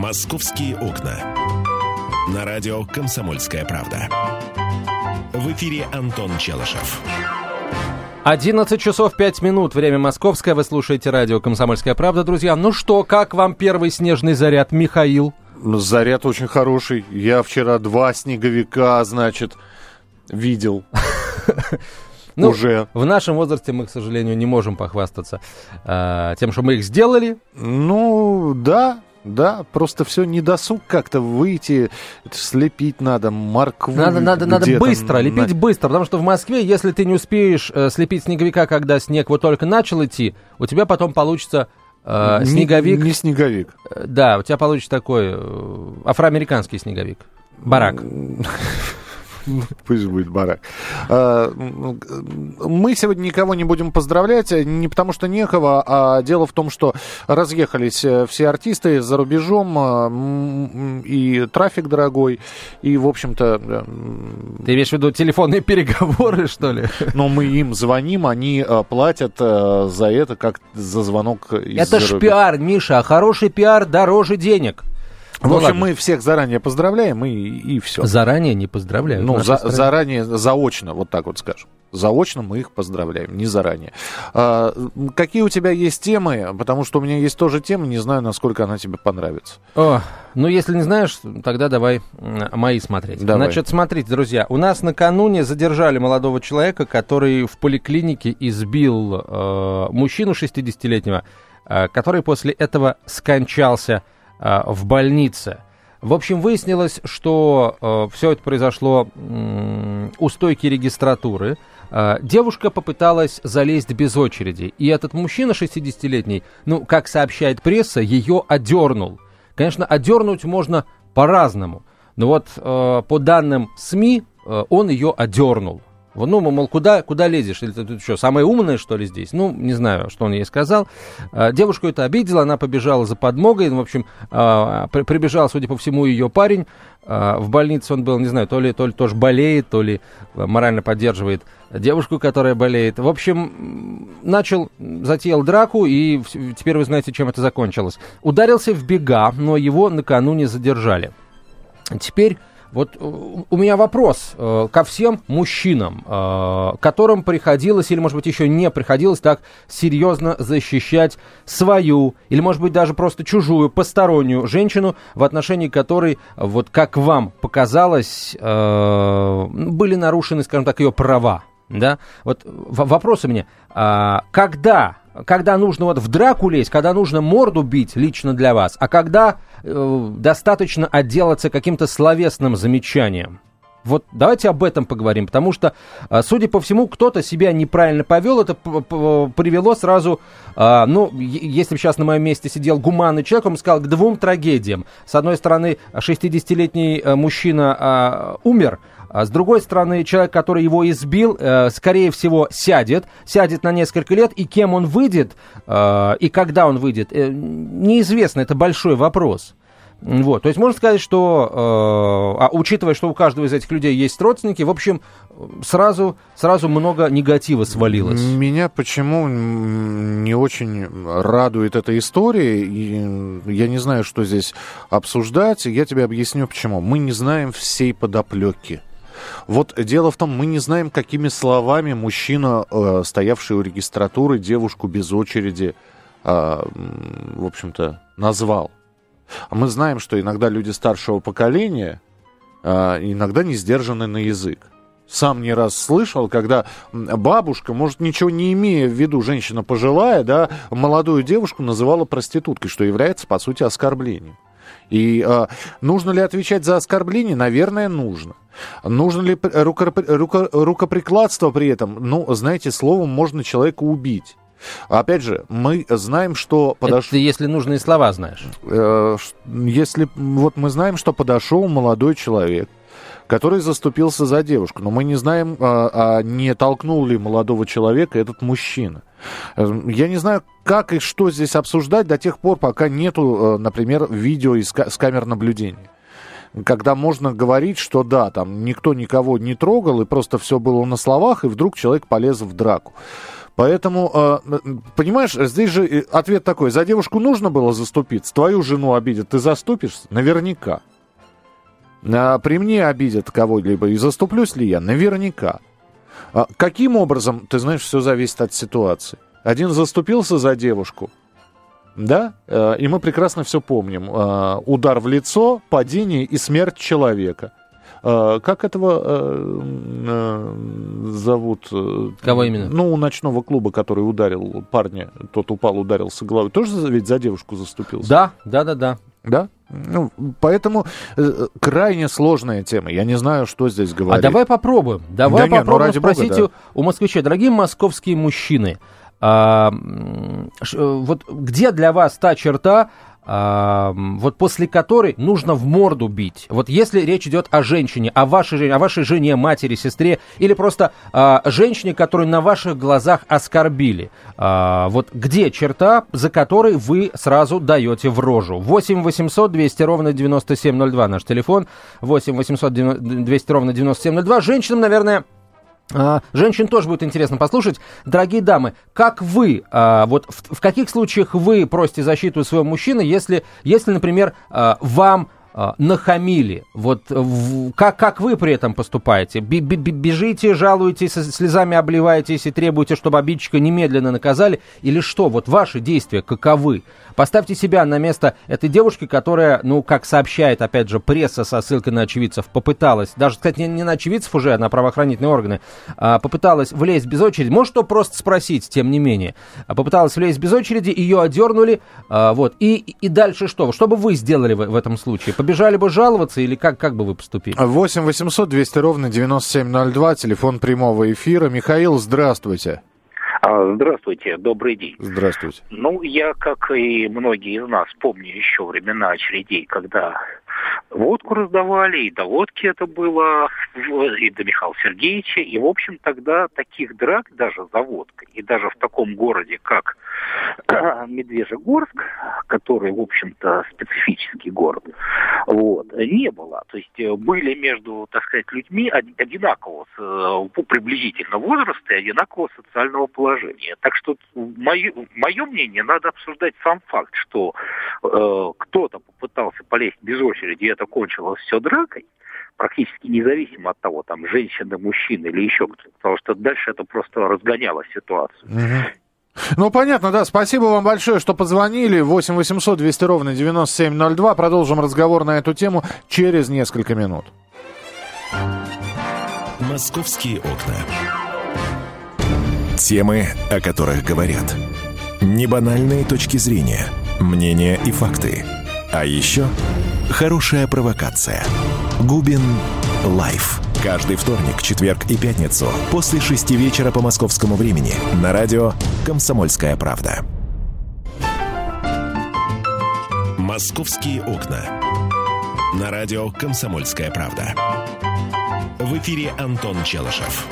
«Московские окна». На радио «Комсомольская правда». В эфире Антон Челышев. 11 часов 5 минут, время московское, вы слушаете радио «Комсомольская правда». Друзья, ну что, как вам первый снежный заряд, Михаил? Заряд очень хороший. Я вчера два снеговика, значит, видел. Ну, Уже. В нашем возрасте мы, к сожалению, не можем похвастаться э, тем, что мы их сделали. Ну, да, да, просто все недосуг как-то выйти, слепить надо, моркву. Надо, надо, надо быстро, на- лепить быстро, потому что в Москве, если ты не успеешь э, слепить снеговика, когда снег вот только начал идти, у тебя потом получится э, Не- снеговик. Не снеговик. Э, Да, у тебя получится такой э, афроамериканский снеговик. Барак. Пусть будет барак. А, Мы сегодня никого не будем поздравлять, не потому что некого, а дело в том, что разъехались э, все артисты за рубежом, а, и трафик дорогой, и, в общем-то, э, Ты имеешь в виду телефонные переговоры, что ли? но мы им звоним, они э, платят за это, как за звонок из Это ж пиар, Миша, а хороший пиар дороже денег. В Ну общем, ладно. мы всех заранее поздравляем, и, и все. Заранее не поздравляю. Ну, за- заранее, заочно, вот так вот скажем. Заочно мы их поздравляем, не заранее. А, какие у тебя есть темы? Потому что у меня есть тоже тема, не знаю, насколько она тебе понравится. О, ну, если не знаешь, тогда давай мои смотреть. Давай. Значит, смотрите, друзья, у нас накануне задержали молодого человека, который в поликлинике избил э, мужчину 60-летнего, э, который после этого скончался в больнице. В общем, выяснилось, что все это произошло м, у стойки регистратуры. Э, девушка попыталась залезть без очереди, и этот мужчина 60-летний, ну, как сообщает пресса, ее одернул. Конечно, одернуть можно по-разному. Но вот э, по данным СМИ, э, он ее одернул. Ну, мол, куда, куда лезешь? Или ты, ты что, самое умное, что ли, здесь? Ну, не знаю, что он ей сказал. Э, девушку это обидело, она побежала за подмогой. Ну, в общем, при- прибежал, судя по всему, ее парень. Э, в больнице он был, не знаю, то ли, то ли тоже болеет, то ли э, морально поддерживает девушку, которая болеет. В общем, начал, затеял драку, и теперь вы знаете, чем это закончилось. Ударился в бега, но его накануне задержали. Теперь вот э, у меня вопрос э, ко всем мужчинам, э, которым приходилось или, может быть, еще не приходилось так серьезно защищать свою или, может быть, даже просто чужую, постороннюю женщину, в отношении которой, э, вот как вам показалось, э, были нарушены, скажем так, ее права. Да? Вот вопрос у меня, а, когда, когда нужно вот в драку лезть, когда нужно морду бить лично для вас, а когда э, достаточно отделаться каким-то словесным замечанием? Вот давайте об этом поговорим, потому что, а, судя по всему, кто-то себя неправильно повел, это привело сразу, а, ну, если бы сейчас на моем месте сидел гуманный человек, он бы сказал, к двум трагедиям. С одной стороны, 60-летний э, мужчина а, умер, а с другой стороны, человек, который его избил, э, скорее всего, сядет, сядет на несколько лет, и кем он выйдет, э, и когда он выйдет, э, неизвестно, это большой вопрос. Вот, то есть можно сказать, что, э, а учитывая, что у каждого из этих людей есть родственники, в общем, сразу, сразу много негатива свалилось. Меня почему не очень радует эта история, и я не знаю, что здесь обсуждать, я тебе объясню почему. Мы не знаем всей подоплеки. Вот дело в том, мы не знаем, какими словами мужчина, э, стоявший у регистратуры, девушку без очереди, э, в общем-то, назвал. А мы знаем, что иногда люди старшего поколения э, иногда не сдержаны на язык. Сам не раз слышал, когда бабушка, может, ничего не имея в виду, женщина пожилая, да, молодую девушку называла проституткой, что является, по сути, оскорблением. И э, нужно ли отвечать за оскорбление? Наверное, нужно. Нужно ли п- рукопри- руко- рукоприкладство при этом? Ну, знаете, словом можно человека убить. Опять же, мы знаем, что Это подош... ты, если нужные слова знаешь. э, если вот мы знаем, что подошел молодой человек, который заступился за девушку, но мы не знаем, а, а не толкнул ли молодого человека этот мужчина. Э, Я не знаю, как и что здесь обсуждать до тех пор, пока нету, э, например, видео из с камер наблюдения. Когда можно говорить, что да, там никто никого не трогал, и просто все было на словах, и вдруг человек полез в драку. Поэтому, э, понимаешь, здесь же э, ответ такой. За девушку нужно было заступиться, твою жену обидят, ты заступишься? Наверняка. А при мне обидят кого-либо, и заступлюсь ли я? Наверняка. А каким образом, ты знаешь, все зависит от ситуации. Один заступился за девушку, да, э, и мы прекрасно все помним. Э, удар в лицо, падение и смерть человека. Э, как этого зовут? Кого именно? Ну, у ночного клуба, который ударил парня, тот упал, ударился головой. Тоже ведь за девушку заступился? Да, да, да, да. Да? Ну, поэтому э, крайне ссложная тема. Я не знаю, что здесь говорить. А давай попробуем. Давай да попробуем нет, ну, спросить Бога, да. у москвичей. Дорогие московские мужчины, а, вот где для вас та черта, вот после которой нужно в морду бить. Вот если речь идет о женщине, о вашей, жене, о вашей жене, матери, сестре, или просто а, женщине, которую на ваших глазах оскорбили. А, вот где черта, за которой вы сразу даете в рожу? 8 800 200 ровно 9702 наш телефон. 8 800 200 ровно 9702. Женщинам, наверное, женщин тоже будет интересно послушать. Дорогие дамы, как вы, а, вот в, каких случаях вы просите защиту своего мужчины, если, если например, а, вам а, нахамили. Вот в, как, как вы при этом поступаете? Бежите, жалуетесь, слезами обливаетесь и требуете, чтобы обидчика немедленно наказали? Или что? Вот ваши действия каковы? Поставьте себя на место этой девушки, которая, ну, как сообщает, опять же, пресса со ссылкой на очевидцев, попыталась, даже, кстати, не, не на очевидцев уже, а на правоохранительные органы, а, попыталась влезть без очереди. Может, что просто спросить, тем не менее. А, попыталась влезть без очереди, ее одернули, а, вот. И, и дальше что? Что бы вы сделали в, в этом случае? Побежали бы жаловаться или как, как бы вы поступили? 8 800 200 ровно 9702, телефон прямого эфира. Михаил, здравствуйте. А, здравствуйте, добрый день. Здравствуйте. Ну, я, как и многие из нас, помню еще времена очередей, когда водку раздавали, и до водки это было, и до Михаила Сергеевича, и, в общем, тогда таких драк даже за водкой, и даже в таком городе, как Медвежьегорск, который, в общем-то, специфический город, вот, не было. То есть э, были между, так сказать, людьми одинакового э, приблизительно возраста и одинакового социального положения. Так что мое, мое мнение, надо обсуждать сам факт, что э, кто-то попытался полезть без очереди, и это кончилось все дракой, практически независимо от того, там, женщины, мужчины или еще кто-то, потому что дальше это просто разгоняло ситуацию. Угу. Ну, понятно, да. Спасибо вам большое, что позвонили. 8 800 200 ровно 9702. Продолжим разговор на эту тему через несколько минут. Московские окна. Темы, о которых говорят. Небанальные точки зрения, мнения и факты. А еще хорошая провокация. Губин Live. Каждый вторник, четверг и пятницу после шести вечера по московскому времени на радио «Комсомольская правда». «Московские окна». На радио «Комсомольская правда». В эфире Антон Челышев.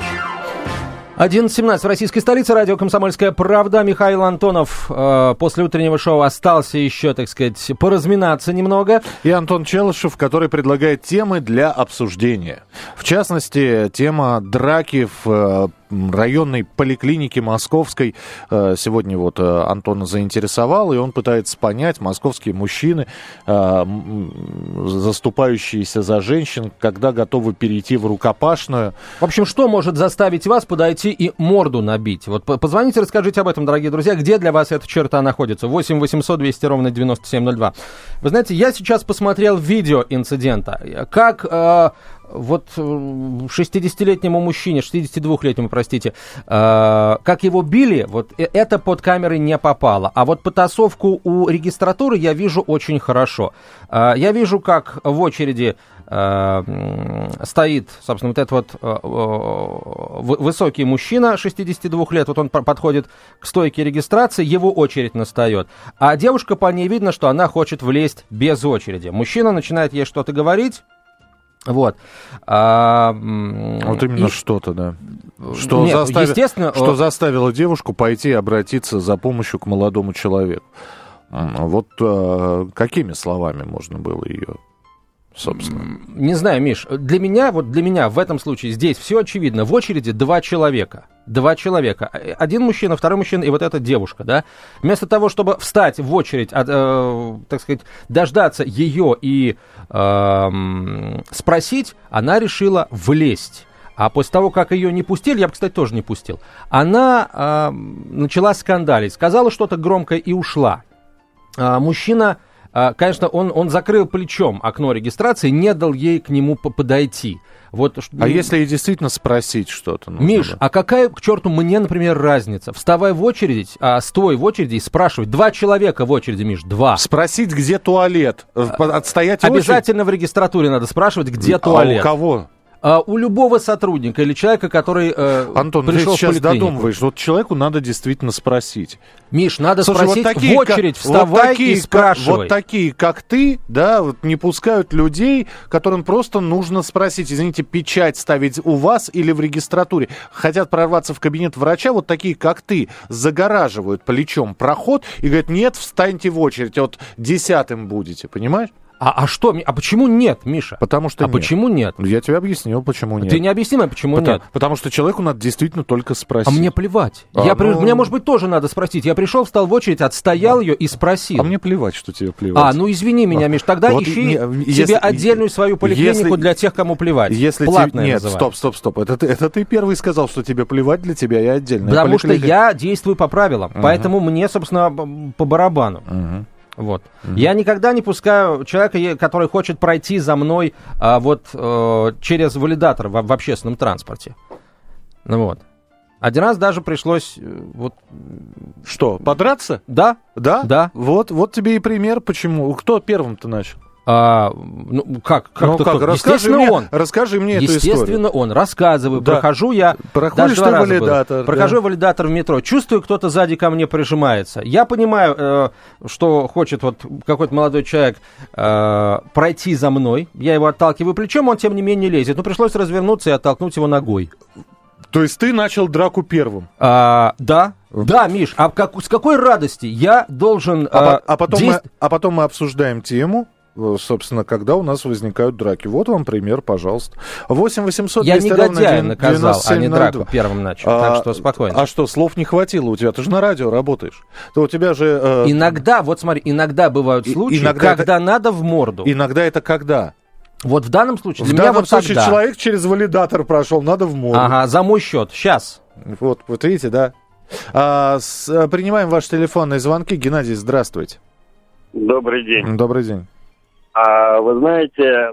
11.17 в российской столице. Радио «Комсомольская правда». Михаил Антонов э, после утреннего шоу остался еще, так сказать, поразминаться немного. И Антон Челышев, который предлагает темы для обсуждения. В частности, тема драки в э, районной поликлиники московской э, сегодня вот э, Антона заинтересовал, и он пытается понять, московские мужчины, э, заступающиеся за женщин, когда готовы перейти в рукопашную. В общем, что может заставить вас подойти и морду набить? Вот позвоните, расскажите об этом, дорогие друзья, где для вас эта черта находится? 8 800 200 ровно 9702. Вы знаете, я сейчас посмотрел видео инцидента. Как вот 60-летнему мужчине, 62-летнему, простите, э, как его били, вот э, это под камеры не попало. А вот потасовку у регистратуры я вижу очень хорошо. Э, я вижу, как в очереди э, стоит, собственно, вот этот вот высокий мужчина 62 лет, вот он подходит к стойке регистрации, его очередь настает. А девушка по ней видно, что она хочет влезть без очереди. Мужчина начинает ей что-то говорить, вот. А, вот именно и... что-то, да. Что, Нет, застави... естественно... что заставило девушку пойти обратиться за помощью к молодому человеку. Вот а, какими словами можно было ее собственно? Не знаю, Миш, для меня, вот для меня в этом случае здесь все очевидно. В очереди два человека. Два человека. Один мужчина, второй мужчина и вот эта девушка, да. Вместо того, чтобы встать в очередь, от, э, так сказать, дождаться ее и э, спросить, она решила влезть. А после того, как ее не пустили, я бы, кстати, тоже не пустил, она э, начала скандалить, сказала что-то громкое и ушла. А, мужчина, а, конечно, он, он закрыл плечом окно регистрации, не дал ей к нему подойти. Вот, а если действительно спросить что-то? Миш, было? а какая, к черту, мне, например, разница? Вставай в очередь, а, стой в очереди и спрашивай. Два человека в очереди, Миш, два. Спросить, где туалет? Отстоять Обязательно в, очередь? в регистратуре надо спрашивать, где а туалет. у кого? А, у любого сотрудника или человека, который э, Антон, пришел ты сейчас в додумываешь, вот человеку надо действительно спросить. Миш, надо Слушай, спросить вот такие, в очередь, как, вставай вот такие, и спрашивай. Как, вот такие, как ты, да, вот не пускают людей, которым просто нужно спросить, извините, печать ставить у вас или в регистратуре. Хотят прорваться в кабинет врача, вот такие, как ты, загораживают плечом проход и говорят, нет, встаньте в очередь, вот десятым будете, понимаешь? А, а что? А почему нет, Миша? Потому что А нет. почему нет? Я тебе объяснил, почему нет. Ты не объясни мне, почему потому, нет. Потому что человеку надо действительно только спросить. А мне плевать. А, я ну... при... Мне, может быть, тоже надо спросить. Я пришел, встал в очередь, отстоял да. ее и спросил. А мне плевать, что тебе плевать. А, ну извини меня, Миш, тогда вот ищи не, себе если, отдельную свою поликлинику если, для тех, кому плевать. Если Платная те... Нет, называю. стоп, стоп, стоп. Это ты, это ты первый сказал, что тебе плевать для тебя и отдельно. Потому что я действую по правилам. Угу. Поэтому мне, собственно, по барабану. Угу. Вот. Mm-hmm. Я никогда не пускаю человека, который хочет пройти за мной а, вот а, через валидатор в, в общественном транспорте. Ну вот. Один раз даже пришлось э, вот... Что, подраться? Да. Да? Да. Вот, вот тебе и пример, почему. Кто первым-то начал? А, ну, как? Как, ну, как? Расскажи мне, он. Расскажи мне эту историю. Естественно, он. Рассказываю. Да. Прохожу я... Проходишь ты валидатор. Было. Прохожу да. валидатор в метро. Чувствую, кто-то сзади ко мне прижимается. Я понимаю, э, что хочет вот какой-то молодой человек э, пройти за мной. Я его отталкиваю плечом, он тем не менее лезет. Но пришлось развернуться и оттолкнуть его ногой. То есть ты начал драку первым? А, да, да, Миш, а как, с какой радости я должен... А, а, а, потом, действ... мы, а потом мы обсуждаем тему, Э, собственно, когда у нас возникают драки. Вот вам пример, пожалуйста. 8 800 Я негодяя наказал, а не драку первым начал, а, так что спокойно. А что, слов не хватило у тебя? Ты же на радио работаешь. То у тебя же... Э... Иногда, вот смотри, иногда бывают случаи, иногда когда это... надо в морду. Иногда это когда? Вот в данном случае в данном меня вот случае тогда. человек через валидатор прошел, надо в морду. Ага, за мой счет, сейчас. Вот, вот видите, да. А, с, э, принимаем ваши телефонные звонки. Геннадий, здравствуйте. Добрый день. Добрый день. А вы знаете,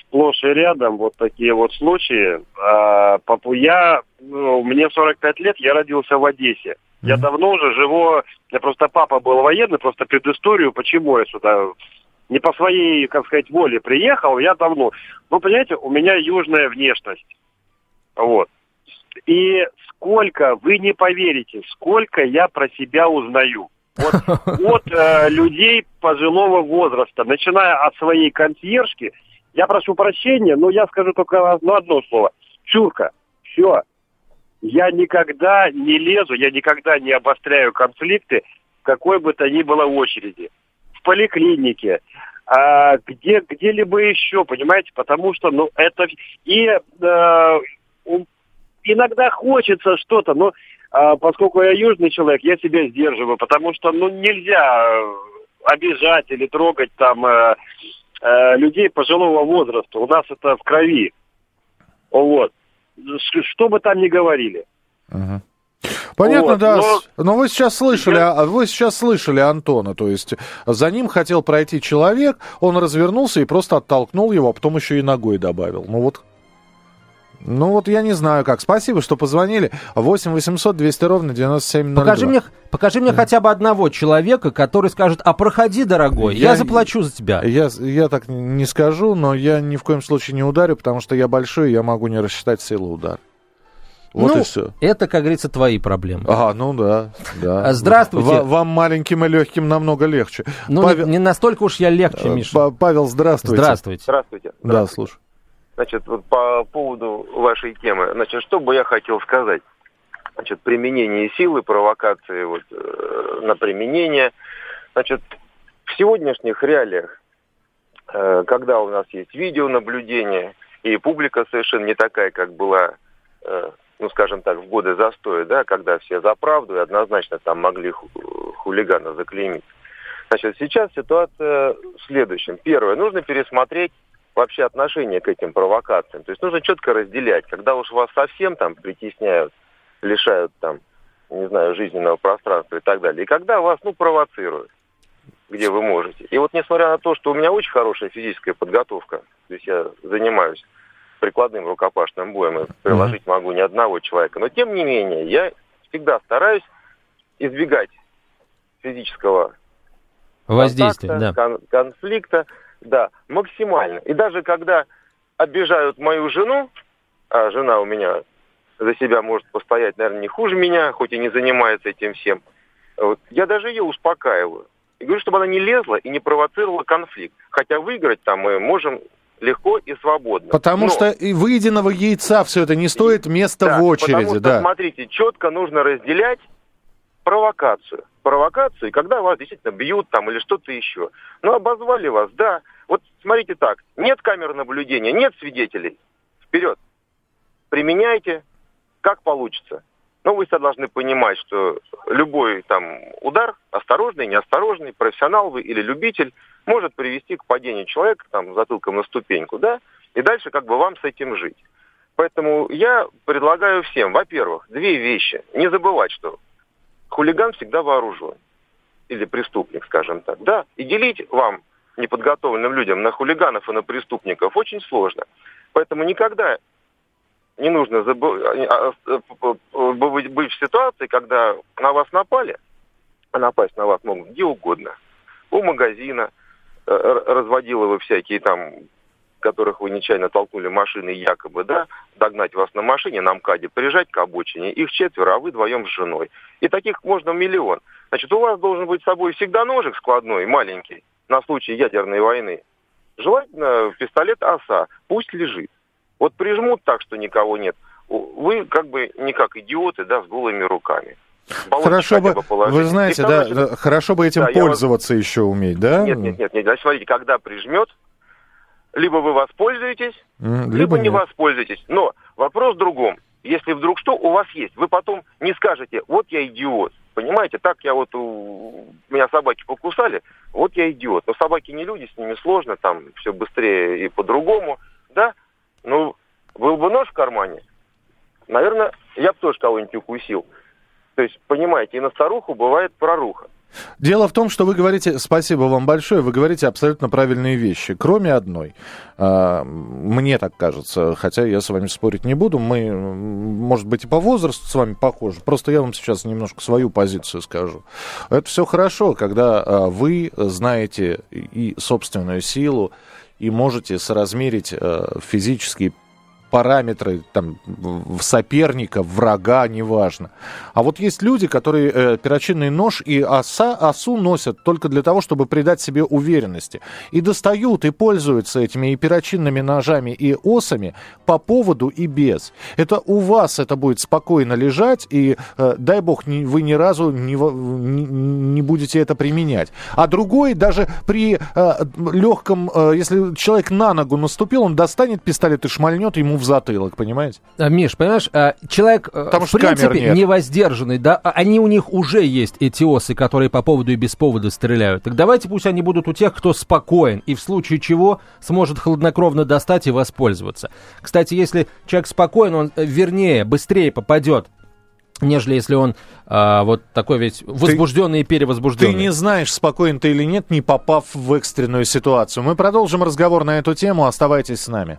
сплошь и рядом вот такие вот случаи. А, я, ну, мне 45 лет, я родился в Одессе. Mm-hmm. Я давно уже живу, я просто папа был военный, просто предысторию, почему я сюда не по своей, как сказать, воле приехал, я давно. Ну, понимаете, у меня южная внешность. Вот. И сколько, вы не поверите, сколько я про себя узнаю. Вот от э, людей пожилого возраста, начиная от своей консьержки, я прошу прощения, но я скажу только одно, одно слово. Чурка, все. Я никогда не лезу, я никогда не обостряю конфликты в какой бы то ни было очереди. В поликлинике, а, где, где-либо еще, понимаете, потому что, ну, это... И э, иногда хочется что-то, но поскольку я южный человек, я себя сдерживаю, потому что ну нельзя э, обижать или трогать там э, э, людей пожилого возраста. У нас это в крови. Вот. Что бы там ни говорили. Понятно, вот, да. Но... но вы сейчас слышали, я... А, вы сейчас слышали Антона, то есть за ним хотел пройти человек, он развернулся и просто оттолкнул его, а потом еще и ногой добавил. Ну вот ну вот я не знаю как. Спасибо, что позвонили. 8 800 200 ровно 9702. Покажи мне, покажи мне хотя бы одного человека, который скажет, а проходи, дорогой, я, я заплачу за тебя. Я, я так не скажу, но я ни в коем случае не ударю, потому что я большой, и я могу не рассчитать силу удара. Вот ну, и все. Это, как говорится, твои проблемы. А, ну да, да. Здравствуйте. В, вам маленьким и легким намного легче. Ну, Павел... не, не настолько уж я легче, Миша. Павел, здравствуйте. Здравствуйте. Здравствуйте. Да, слушай. Значит, вот по поводу вашей темы, значит, что бы я хотел сказать? Значит, применение силы, провокации вот, э, на применение. Значит, в сегодняшних реалиях, э, когда у нас есть видеонаблюдение, и публика совершенно не такая, как была э, ну, скажем так, в годы застоя, да, когда все за правду и однозначно там могли хулигана заклеймить. Значит, сейчас ситуация в. Первое, нужно пересмотреть вообще отношение к этим провокациям. То есть нужно четко разделять, когда уж вас совсем там притесняют, лишают там, не знаю, жизненного пространства и так далее, и когда вас, ну, провоцируют, где вы можете. И вот несмотря на то, что у меня очень хорошая физическая подготовка, то есть я занимаюсь прикладным рукопашным боем, и приложить mm-hmm. могу ни одного человека, но тем не менее я всегда стараюсь избегать физического воздействия, да. Кон- конфликта, да, максимально. И даже когда обижают мою жену, а жена у меня за себя может постоять, наверное, не хуже меня, хоть и не занимается этим всем, вот, я даже ее успокаиваю. И говорю, чтобы она не лезла и не провоцировала конфликт. Хотя выиграть там мы можем легко и свободно. Потому Но... что и выеденного яйца все это не стоит места да, в очереди. Потому что, да. смотрите, четко нужно разделять провокацию. Провокацию, когда вас действительно бьют там или что-то еще. Ну, обозвали вас, да. Вот смотрите так, нет камер наблюдения, нет свидетелей. Вперед. Применяйте, как получится. Но вы всегда должны понимать, что любой там удар, осторожный, неосторожный, профессионал вы или любитель, может привести к падению человека там затылком на ступеньку, да, и дальше как бы вам с этим жить. Поэтому я предлагаю всем, во-первых, две вещи. Не забывать, что хулиган всегда вооружен. Или преступник, скажем так. Да, и делить вам, неподготовленным людям, на хулиганов и на преступников очень сложно. Поэтому никогда не нужно а, а, быть в ситуации, когда на вас напали, а напасть на вас могут где угодно. У магазина, Э, разводила вы всякие там, которых вы нечаянно толкнули машины якобы, да, догнать вас на машине, на МКАДе, прижать к обочине, их четверо, а вы вдвоем с женой. И таких можно миллион. Значит, у вас должен быть с собой всегда ножик складной, маленький, на случай ядерной войны. Желательно пистолет ОСА, пусть лежит. Вот прижмут так, что никого нет, вы как бы не как идиоты, да, с голыми руками. Хорошо бы, вы знаете, да, да, хорошо бы этим да, пользоваться вас... еще уметь, да? Нет, нет, нет, нет. Значит, смотрите, когда прижмет, либо вы воспользуетесь, либо, либо не воспользуетесь. Но вопрос в другом. Если вдруг что у вас есть, вы потом не скажете, вот я идиот. Понимаете, так я вот, у меня собаки покусали, вот я идиот. Но собаки не люди, с ними сложно, там все быстрее и по-другому, да? Ну, был бы нож в кармане, наверное, я бы тоже кого-нибудь укусил. То есть, понимаете, и на старуху бывает проруха. Дело в том, что вы говорите, спасибо вам большое, вы говорите абсолютно правильные вещи, кроме одной. А, мне так кажется, хотя я с вами спорить не буду, мы, может быть, и по возрасту с вами похожи, просто я вам сейчас немножко свою позицию скажу. Это все хорошо, когда а, вы знаете и собственную силу, и можете соразмерить а, физические параметры там, соперника, врага, неважно. А вот есть люди, которые э, перочинный нож и оса, осу носят только для того, чтобы придать себе уверенности. И достают, и пользуются этими и перочинными ножами, и осами по поводу и без. Это у вас это будет спокойно лежать, и э, дай бог, ни, вы ни разу не, не, не будете это применять. А другой даже при э, легком, э, если человек на ногу наступил, он достанет пистолет и шмальнет ему в затылок, понимаете? А, Миш, понимаешь, а, человек, э, Потому в принципе, невоздержанный, да, а они у них уже есть эти осы, которые по поводу и без повода стреляют. Так давайте пусть они будут у тех, кто спокоен, и в случае чего сможет хладнокровно достать и воспользоваться. Кстати, если человек спокоен, он э, вернее, быстрее попадет нежели если он а, вот такой ведь возбужденный ты, и перевозбужденный. Ты не знаешь, спокоен ты или нет, не попав в экстренную ситуацию. Мы продолжим разговор на эту тему. Оставайтесь с нами.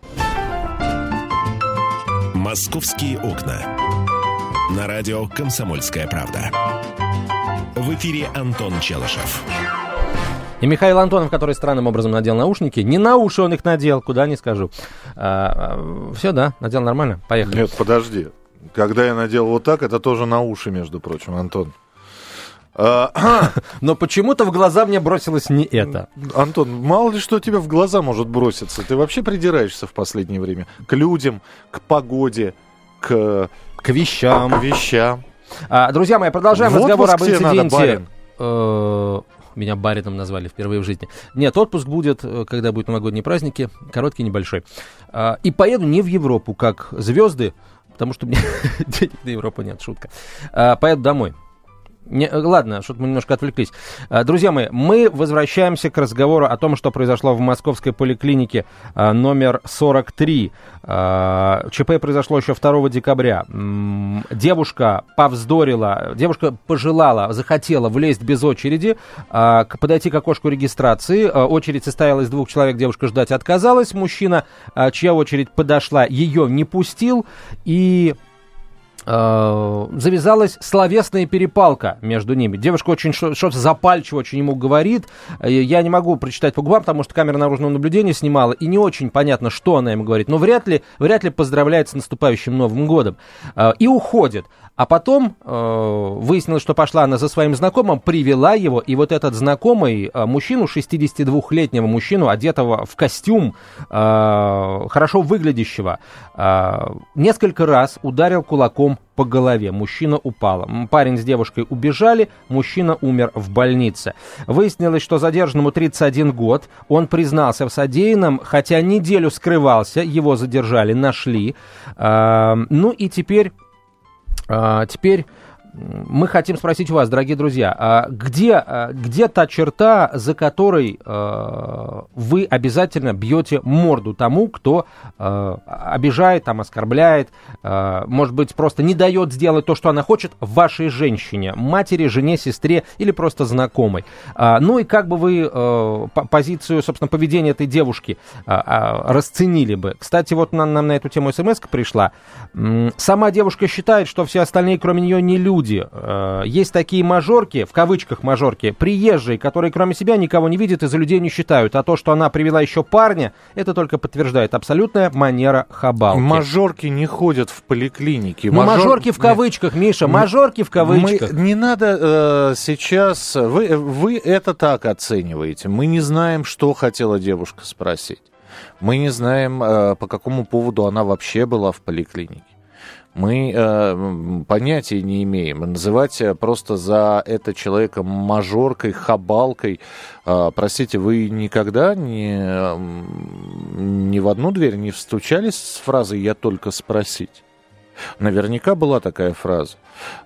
«Московские окна». На радио «Комсомольская правда». В эфире Антон Челышев. И Михаил Антонов, который странным образом надел наушники, не на уши он их надел, куда не скажу. А, а, все, да, надел нормально, поехали. Нет, подожди. Когда я надел вот так, это тоже на уши, между прочим, Антон. А, Но почему-то в глаза мне бросилось не это. Антон, мало ли что тебе в глаза может броситься. Ты вообще придираешься в последнее время к людям, к погоде, к... К вещам. К вещам. А, друзья мои, продолжаем разговор об инциденте. Э, меня Барином назвали впервые в жизни. Нет, отпуск будет, э, когда будут новогодние праздники, короткий, небольшой. А, и поеду не в Европу, как звезды, потому что у меня денег на Европу нет, шутка. А, поеду домой. Не, ладно, что-то мы немножко отвлеклись. А, друзья мои, мы возвращаемся к разговору о том, что произошло в московской поликлинике а, номер 43. А, ЧП произошло еще 2 декабря. Девушка повздорила, девушка пожелала, захотела влезть без очереди, подойти к окошку регистрации. Очередь состояла из двух человек, девушка ждать отказалась. Мужчина, чья очередь подошла, ее не пустил. И Э, завязалась словесная перепалка между ними. Девушка очень что-то запальчиво очень ему говорит. Э, я не могу прочитать по губам, потому что камера наружного наблюдения снимала, и не очень понятно, что она ему говорит. Но вряд ли, вряд ли поздравляет с наступающим Новым годом. Э, и уходит. А потом э, выяснилось, что пошла она за своим знакомым, привела его, и вот этот знакомый, э, мужчину, 62-летнего мужчину, одетого в костюм, э, хорошо выглядящего, э, несколько раз ударил кулаком по голове. Мужчина упал. Парень с девушкой убежали, мужчина умер в больнице. Выяснилось, что задержанному 31 год. Он признался в содеянном, хотя неделю скрывался, его задержали, нашли. Ну и теперь а, теперь мы хотим спросить вас, дорогие друзья, а где, а, где та черта, за которой э, вы обязательно бьете морду тому, кто э, обижает, там, оскорбляет, э, может быть, просто не дает сделать то, что она хочет вашей женщине, матери, жене, сестре или просто знакомой. Э, ну и как бы вы позицию, собственно, поведения этой девушки расценили бы? Кстати, вот нам, нам на эту тему смс пришла. Сама девушка считает, что все остальные, кроме нее, не люди люди. Э, есть такие мажорки, в кавычках мажорки, приезжие, которые кроме себя никого не видят и за людей не считают. А то, что она привела еще парня, это только подтверждает абсолютная манера хабалки. Мажорки не ходят в поликлиники. Ну, Мажор... мажорки в кавычках, Миша, мажорки в кавычках. Мы... Не надо э, сейчас... Вы, вы это так оцениваете. Мы не знаем, что хотела девушка спросить. Мы не знаем, э, по какому поводу она вообще была в поликлинике мы э, понятия не имеем. Называть э, просто за это человека мажоркой, хабалкой, э, простите, вы никогда не, ни в одну дверь не встучались с фразой «я только спросить»? Наверняка была такая фраза.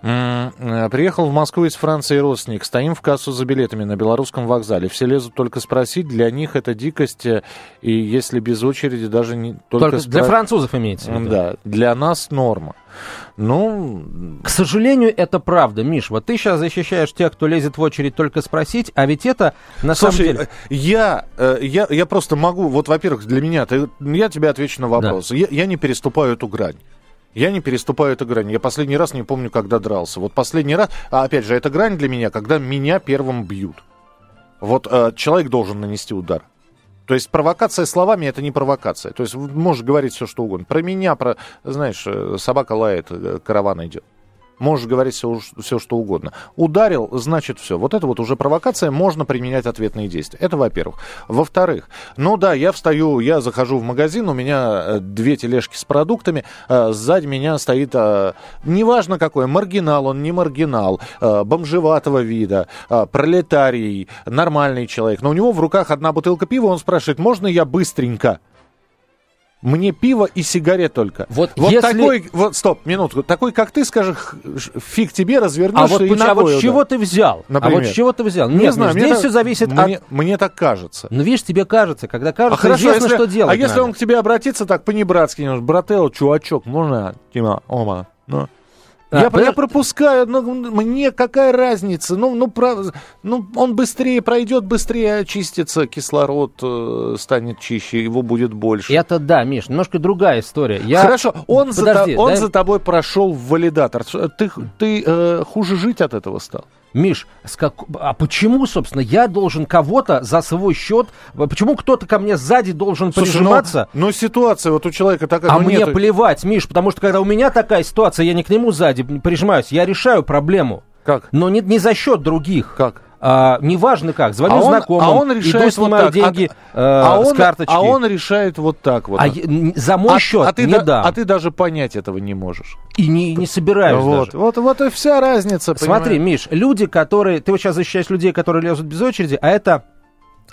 Э, приехал в Москву из Франции родственник. Стоим в кассу за билетами на белорусском вокзале. Все лезут только спросить. Для них это дикость. Э, и если без очереди, даже не только... только спро... Для французов имеется в виду. Да, для нас норма. Ну... К сожалению, это правда, Миш. Вот ты сейчас защищаешь тех, кто лезет в очередь только спросить, а ведь это на Слушай, самом деле... Я, э, я, я просто могу... Вот, во-первых, для меня... Ты, я тебе отвечу на вопрос. Да. Я, я не переступаю эту грань. Я не переступаю эту грань. Я последний раз не помню, когда дрался. Вот последний раз, а опять же, это грань для меня, когда меня первым бьют. Вот э, человек должен нанести удар. То есть провокация словами это не провокация. То есть можешь говорить все, что угодно. Про меня, про, знаешь, э, собака лает, э, караван идет. Можешь говорить все, все, что угодно. Ударил, значит все. Вот это вот уже провокация, можно применять ответные действия. Это во-первых. Во-вторых, ну да, я встаю, я захожу в магазин, у меня э, две тележки с продуктами, э, сзади меня стоит, э, неважно какой, маргинал он, не маргинал, бомжеватого вида, пролетарий, нормальный человек, но у него в руках одна бутылка пива, он спрашивает, можно я быстренько? Мне пиво и сигарет только. Вот, вот если... такой, вот, стоп, минутку, такой, как ты, скажешь, фиг тебе, развернешься а вот, и А вот с чего ты взял? Например? А вот с чего ты взял? Не Нет, знаю, здесь мне все зависит мне, от... Мне так кажется. Ну, видишь, тебе кажется, когда кажется, а хорошо, известно, если... что делать А если надо. он к тебе обратится так по-небратски, брателло, чувачок, можно, Тима, ома, ну... А, я, я пропускаю, ну, мне какая разница? Ну, ну, прав, ну, он быстрее пройдет, быстрее очистится, кислород э, станет чище, его будет больше. Это да, Миш, немножко другая история. Я... Хорошо, он, Подожди, за, он да? за тобой прошел валидатор. Ты, ты э, хуже жить от этого стал? Миш, с как... а почему, собственно, я должен кого-то за свой счет, почему кто-то ко мне сзади должен Слушай, прижиматься? но, но ситуация вот у человека такая... А ну, мне нету- плевать, Миш, потому что когда у меня такая ситуация, я не к нему сзади прижимаюсь, я решаю проблему. Как? Но не, не за счет других. Как? А, неважно как, звоню А он- знакомым, а он решает иду вот снимаю так. деньги А- э, а с карточки. А он решает вот так вот. А за мой А- счет а ты не да- дам. а ты даже понять этого не можешь. И не, не собираюсь вот, даже. вот, вот и вся разница. Смотри, понимаешь? Миш, люди, которые... Ты вот сейчас защищаешь людей, которые лезут без очереди, а это...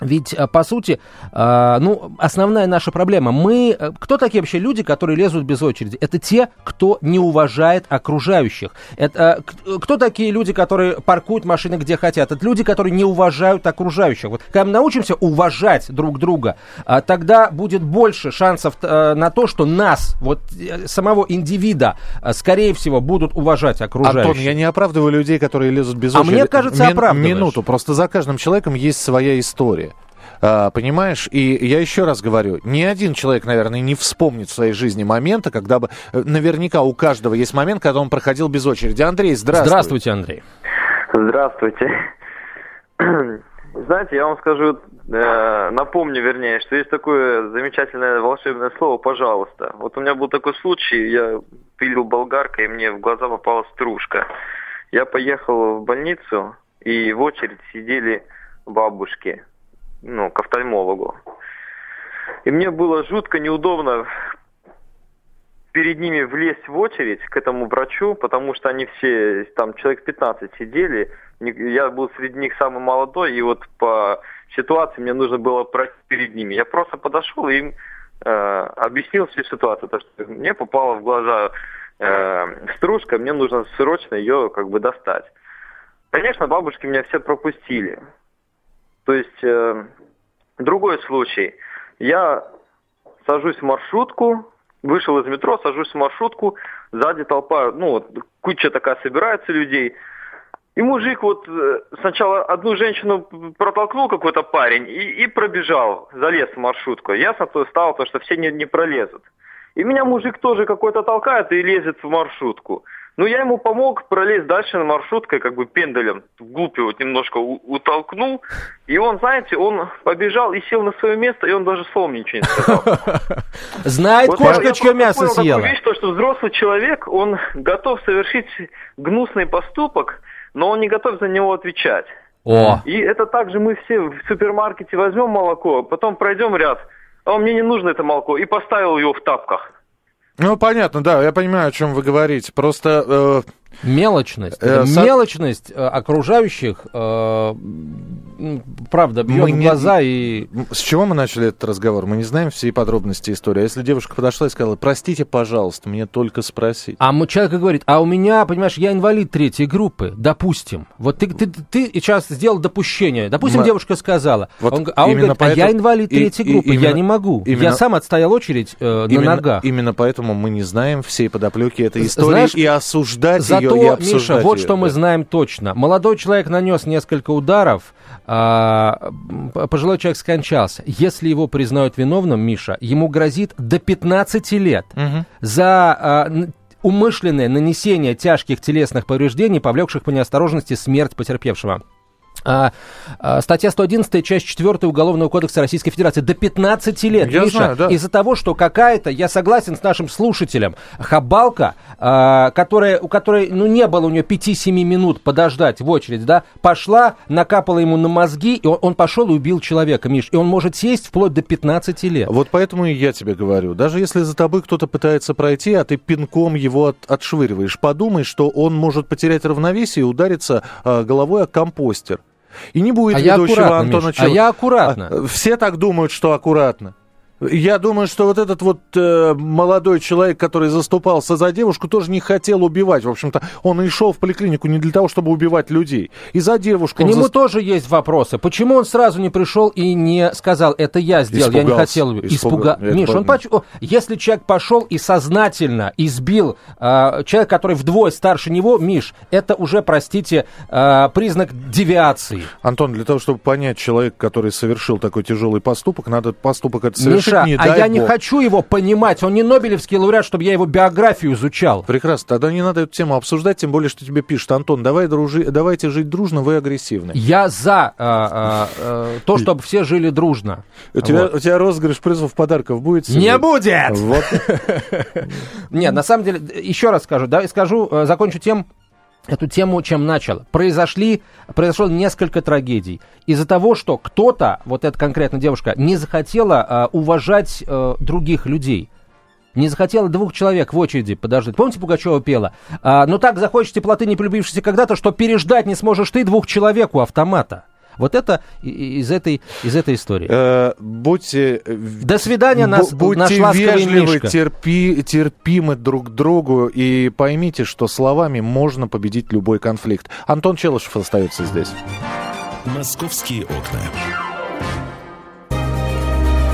Ведь, э, по сути, э, ну, основная наша проблема. Мы... э, Кто такие вообще люди, которые лезут без очереди? Это те, кто не уважает окружающих. Это, кто такие люди, которые паркуют машины где хотят? Это люди, которые не уважают окружающих. Вот когда мы научимся уважать друг друга, а, тогда будет больше шансов на то, что нас, вот самого индивида, скорее всего, будут уважать окружающие. Антон, я не оправдываю людей, которые лезут без А очереди. мне кажется, оправдываешь. Минуту, просто за каждым человеком есть своя история. А, понимаешь? И я еще раз говорю, ни один человек, наверное, не вспомнит в своей жизни момента, когда бы... э, Наверняка у каждого есть момент, когда он проходил без очереди. Андрей, здравствуй. Здравствуйте, Андрей. Здравствуйте. Знаете, я вам скажу, э, напомню, вернее, что есть такое замечательное волшебное слово «пожалуйста». Вот у меня был такой случай, я пилил болгаркой, и мне в глаза попала стружка. Я поехал в больницу, и в очередь сидели бабушки, ну, к офтальмологу. И мне было жутко неудобно перед ними влезть в очередь к этому врачу, потому что они все, там человек 15 сидели, я был среди них самый молодой, и вот по ситуации мне нужно было пройти перед ними. Я просто подошел и им э, объяснил всю ситуацию, то, что мне попала в глаза э, стружка, мне нужно срочно ее как бы достать. Конечно, бабушки меня все пропустили. То есть, э, другой случай. Я сажусь в маршрутку, вышел из метро, сажусь в маршрутку, сзади толпа, ну, вот, куча такая собирается людей. И мужик вот э, сначала одну женщину протолкнул какой-то парень и, и пробежал, залез в маршрутку. Ясно то стало, то, что все не, не пролезут. И меня мужик тоже какой-то толкает и лезет в маршрутку. Ну, я ему помог пролезть дальше на маршруткой, как бы пенделем, вглубь его вот немножко утолкнул. И он, знаете, он побежал и сел на свое место, и он даже словом ничего не сказал. Знает Вот кошка, чье мясо съела. Такую вещь, то, что взрослый человек, он готов совершить гнусный поступок, но он не готов за него отвечать. О, И это также мы все в супермаркете возьмем молоко, потом пройдем ряд, а мне не нужно это молоко, и поставил его в тапках. Ну, понятно, да, я понимаю, о чем вы говорите. Просто... э, мелочность. Э, со- Мелочность э, окружающих, э, правда, бьет Мы в не- глаза и... С чего мы начали этот разговор? Мы не знаем все подробности истории. А если девушка подошла и сказала, простите, пожалуйста, мне только спросить. А человек говорит, а у меня, понимаешь, я инвалид третьей группы, допустим. Вот ты, ты, ты сейчас сделал допущение. Допустим, Мы- девушка сказала. Вот он, а он говорит, а я поэтому- инвалид и- третьей и- группы, я именно- не могу. именно- Я сам отстоял очередь э, на именно, ногах. именно поэтому мы не знаем всей подоплеки этой истории Знаешь, и осуждать Зато, ее, и Миша, вот ее, что мы да. знаем точно. Молодой человек нанес несколько ударов, а, пожилой человек скончался. Если его признают виновным, Миша, ему грозит до 15 лет Мгм. за а, умышленное нанесение тяжких телесных повреждений, повлекших по неосторожности смерть потерпевшего. А, а, статья 111, часть 4 Уголовного кодекса Российской Федерации. До 15 лет, Я Миша. знаю, да. Из-за того, что какая-то, я согласен с нашим слушателем, хабалка, а, которая, у которой ну, не было у нее 5-7 минут подождать в очередь, да, пошла, накапала ему на мозги, и он, он пошел и убил человека, Миш. И он может сесть вплоть до 15 лет. Вот поэтому и я тебе говорю, даже если за тобой кто-то пытается пройти, а ты пинком его от- отшвыриваешь, подумай, что он может потерять равновесие и удариться а, головой о компостер. И не будет А я ведущего аккуратно, Антона Миш, а я аккуратно. А, Все так думают, что аккуратно. Я думаю, что вот этот вот э, молодой человек, который заступался за девушку, тоже не хотел убивать. В общем-то, он и шел в поликлинику не для того, чтобы убивать людей. И за девушку К нему зас- тоже есть вопросы. Почему он сразу не пришел и не сказал, это я сделал, я не Испугался. хотел. Испуга- Испуга... это Миш, он поч- если человек пошел и сознательно избил а, человека, который вдвое старше него, Миш, это уже, простите, а, признак девиации. Антон, для того, чтобы понять человека, который совершил такой тяжелый поступок, надо поступок это совершить Саша, не а я не бог. хочу его понимать. Он не Нобелевский лауреат, чтобы я его биографию изучал. Прекрасно, тогда не надо эту тему обсуждать, тем более, что тебе пишут, Антон, давай дружи, давайте жить дружно, вы агрессивны. Я за а, а, а, то, чтобы все жили дружно. У тебя, Вот. у тебя розыгрыш призов подарков будет? Не сегодня? будет! Вот. Нет, на самом деле, еще раз скажу, да, скажу, э, закончу тем, эту тему, чем начал. Произошли, произошло несколько трагедий. Из-за того, что кто-то, вот эта конкретно девушка, не захотела э, уважать э, других людей. Не захотела двух человек в очереди подождать. Помните, Пугачева пела? А, ну так захочешь теплоты, не полюбившейся когда-то, что переждать не сможешь ты двух человек у автомата. Вот это из этой, из этой истории. Э, будьте... э, До свидания, нас, бу- будьте наш вежливы, терпи, терпимы друг к другу и поймите, что словами можно победить любой конфликт. Антон Челышев остается здесь. Московские окна.